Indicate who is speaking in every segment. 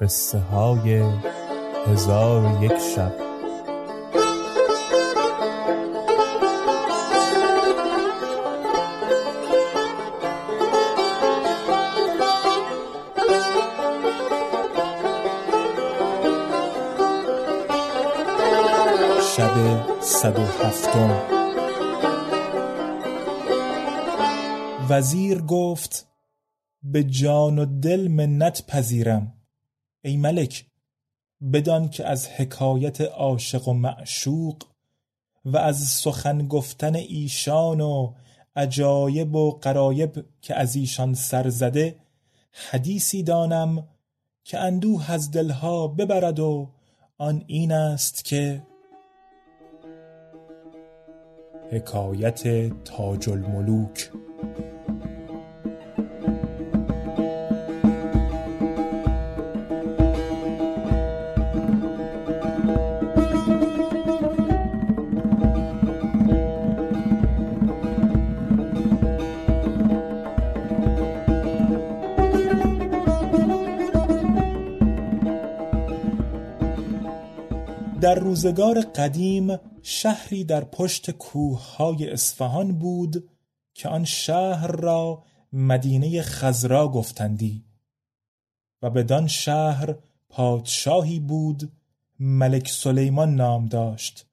Speaker 1: قصه های هزار و یک شب. شب صد و هفتم. وزیر گفت به جان و دل منت پذیرم. ای ملک بدان که از حکایت عاشق و معشوق و از سخن گفتن ایشان و عجایب و قرایب که از ایشان سر زده حدیثی دانم که اندوه از دلها ببرد و آن این است که حکایت تاج الملوک در روزگار قدیم شهری در پشت کوههای اصفهان بود که آن شهر را مدینه خزرا گفتندی و بدان شهر پادشاهی بود ملک سلیمان نام داشت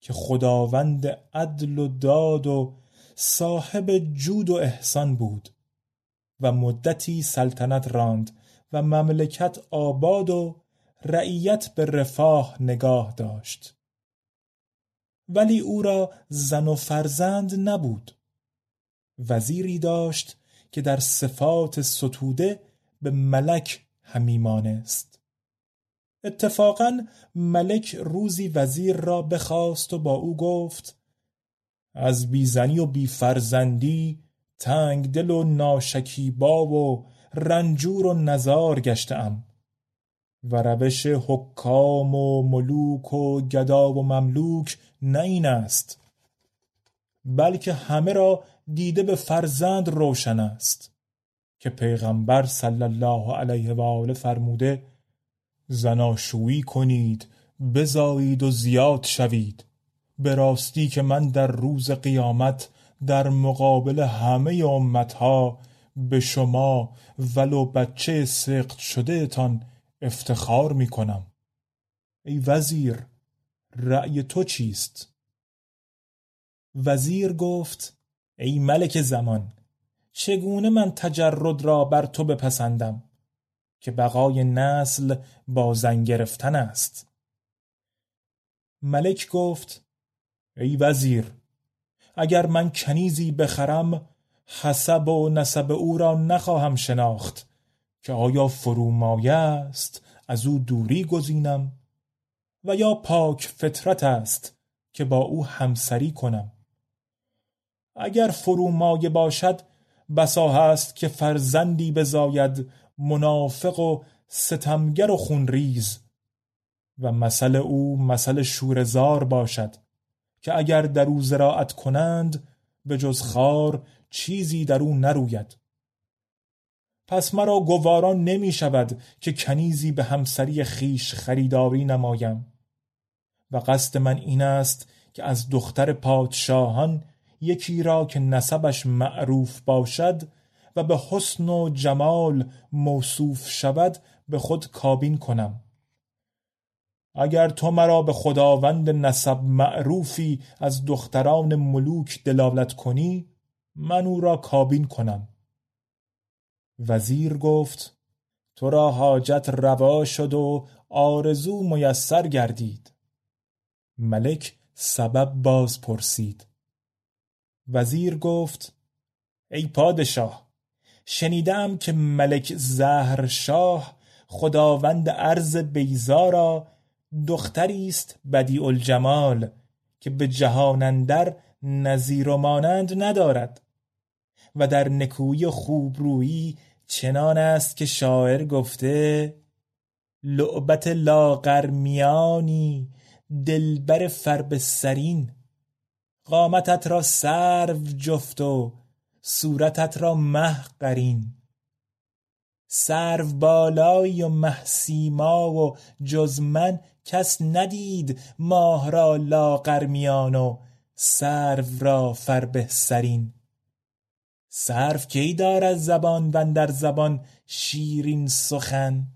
Speaker 1: که خداوند عدل و داد و صاحب جود و احسان بود و مدتی سلطنت راند و مملکت آباد و رعیت به رفاه نگاه داشت. ولی او را زن و فرزند نبود. وزیری داشت که در صفات ستوده به ملک همی مانست اتفاقا ملک روزی وزیر را بخواست و با او گفت از بیزنی و بیفرزندی تنگ دل و ناشکیبا و رنجور و نزار گشتم و روش حکام و ملوک و گدا و مملوک نه این است بلکه همه را دیده به فرزند روشن است که پیغمبر صلی الله علیه و آله فرموده زناشویی کنید بزایید و زیاد شوید به راستی که من در روز قیامت در مقابل همه امتها به شما ولو بچه سقط شده تان افتخار می کنم ای وزیر رأی تو چیست؟ وزیر گفت ای ملک زمان چگونه من تجرد را بر تو بپسندم که بقای نسل با زن گرفتن است؟ ملک گفت ای وزیر اگر من کنیزی بخرم حسب و نسب او را نخواهم شناخت. که آیا فرومایه است از او دوری گزینم و یا پاک فطرت است که با او همسری کنم؟ اگر فرومایه باشد بسا هست که فرزندی بزاید منافق و ستمگر و خونریز و مثل او مثل شورزار باشد که اگر در او زراعت کنند به جز خار چیزی در او نروید. پس مرا گواران نمی شود که کنیزی به همسری خیش خریداری نمایم. و قصد من این است که از دختر پادشاهان یکی را که نسبش معروف باشد و به حسن و جمال موصوف شود به خود کابین کنم. اگر تو مرا به خداوند نسب معروفی از دختران ملوک دلالت کنی من او را کابین کنم. وزیر گفت تو را حاجت روا شد و آرزو میسر گردید. ملک سبب باز پرسید. وزیر گفت ای پادشاه شنیدم که ملک زهر شاه خداوند ارز بیزا را دختری است بدیع الجمال که به جهان اندر نظیر و مانند ندارد و در نکویی و خوبرویی چنان است که شاعر گفته لعبت لاغرمیانی دلبر فرب سرین. قامتت را سرو جفت و صورتت را مه قرین. سرو بالایی و مه سیما و جز من کس ندید ماه را لاغرمیان و سرو را فربه سرین. سرو کی دارد زبان و در زبان شیرین سخن؟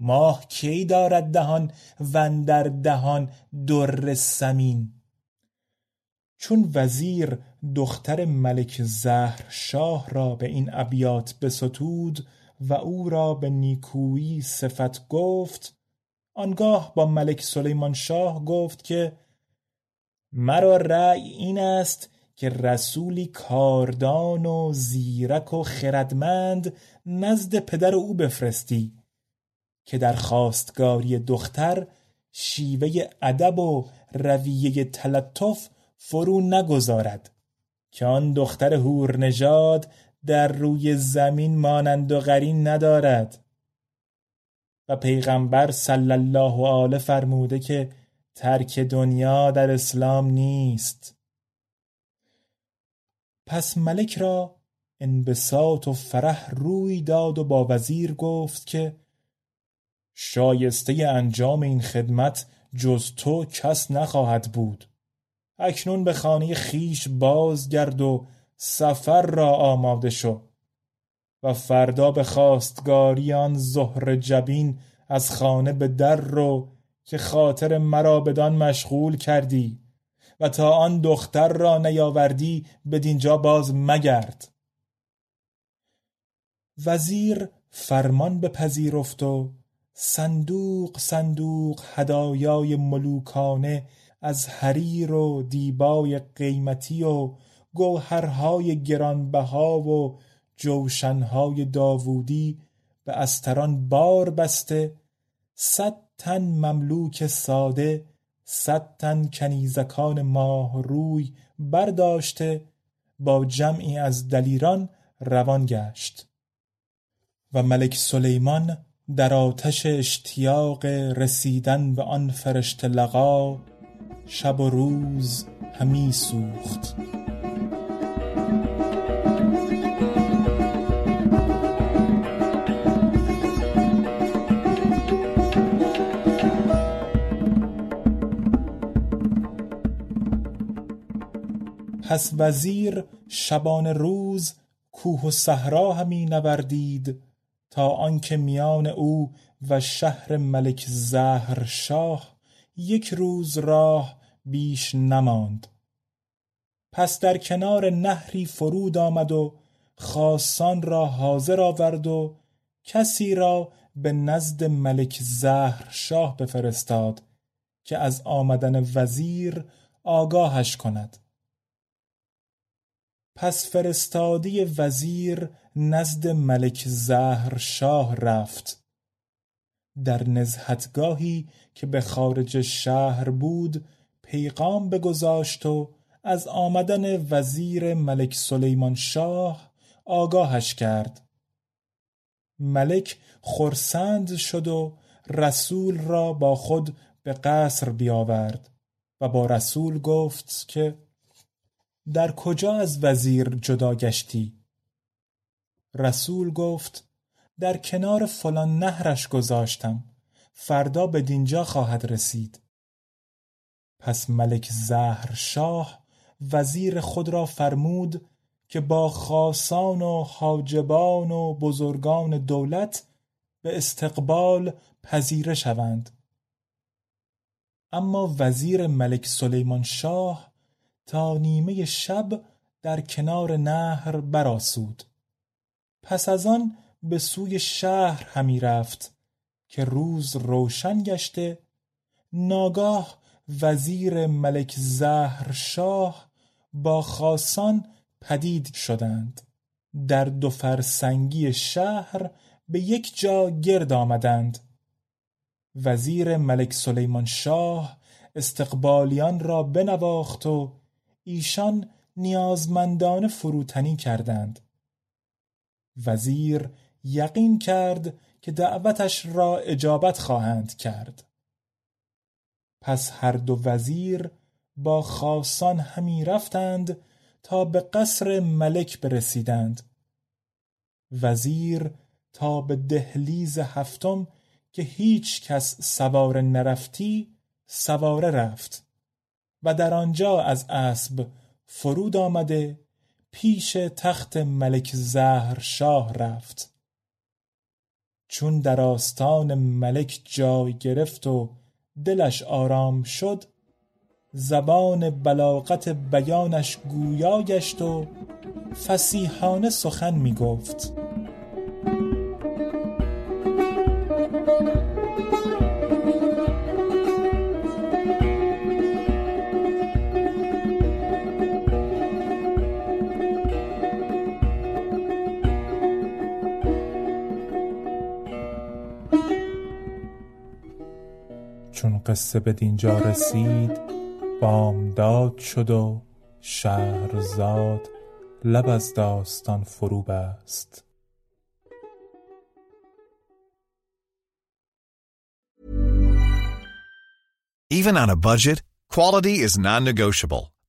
Speaker 1: ماه کی دارد دهان و در دهان در ثمین چون وزیر دختر ملک زهر شاه را به این ابیات بستود و او را به نیکویی صفت گفت آنگاه با ملک سلیمان شاه گفت که مرا رأی این است که رسولی کاردان و زیرک و خردمند نزد پدر او بفرستی که در خواستگاری دختر شیوه ادب و رویه تلطف فرو نگذارد که آن دختر هور نژاد در روی زمین مانند و قرین ندارد. و پیغمبر صلی الله علیه فرموده که ترک دنیا در اسلام نیست. پس ملک را انبساط و فرح روی داد و با وزیر گفت که شایسته انجام این خدمت جز تو کس نخواهد بود. اکنون به خانه خیش بازگرد و سفر را آماده شو و فردا به خواستگاری آن زهره جبین از خانه به در رو که خاطر مرا بدان مشغول کردی. و تا آن دختر را نیاوردی بدینجا باز مگرد. وزیر فرمان بپذیرفت و صندوق صندوق هدایای ملوکانه از حریر و دیبای قیمتی و گوهرهای گرانبها و جوشنهای داوودی به استران بار بسته صد تن مملوک ساده صد تن کنیزکان ماه روی برداشته با جمعی از دلیران روان گشت. و ملک سلیمان در آتش اشتیاق رسیدن به آن فرشته لقا شب و روز همی سوخت. پس وزیر شبان روز کوه و صحرا همی نوردید تا آنکه میان او و شهر ملک زهر شاه یک روز راه بیش نماند. پس در کنار نهری فرود آمد و خاصان را حاضر آورد و کسی را به نزد ملک زهر شاه بفرستاد که از آمدن وزیر آگاهش کند. پس فرستادی وزیر نزد ملک زهر شاه رفت. در نزهتگاهی که به خارج شهر بود پیغام بگذاشت و از آمدن وزیر ملک سلیمان شاه آگاهش کرد. ملک خرسند شد و رسول را با خود به قصر بیاورد و با رسول گفت که در کجا از وزیر جدا گشتی؟ رسول گفت در کنار فلان نهرش گذاشتم فردا به دینجا خواهد رسید. پس ملک زهر شاه وزیر خود را فرمود که با خاصان و حاجبان و بزرگان دولت به استقبال پذیره شوند. اما وزیر ملک سلیمان شاه تا نیمه شب در کنار نهر براسود پس از آن به سوی شهر همی رفت که روز روشن گشته. ناگاه وزیر ملک زهر شاه با خاصان پدید شدند. در دو فرسنگی شهر به یک جا گرد آمدند. وزیر ملک سلیمان شاه استقبالیان را بنواخت و ایشان نیازمندان فروتنی کردند. وزیر یقین کرد که دعوتش را اجابت خواهند کرد. پس هر دو وزیر با خاصان همی رفتند تا به قصر ملک برسیدند. وزیر تا به دهلیز هفتم که هیچ کس سوار نرفتی سواره رفت. و در آنجا از اسب فرود آمده پیش تخت ملک زهر شاه رفت. چون در آستان ملک جای گرفت و دلش آرام شد زبان بلاغت بیانش گویا گشت و فسیحانه سخن می گفت قصه به دینجا رسید بامداد شد و شهرزاد لب از داستان فرو بست
Speaker 2: Even on a budget, quality is non-negotiable.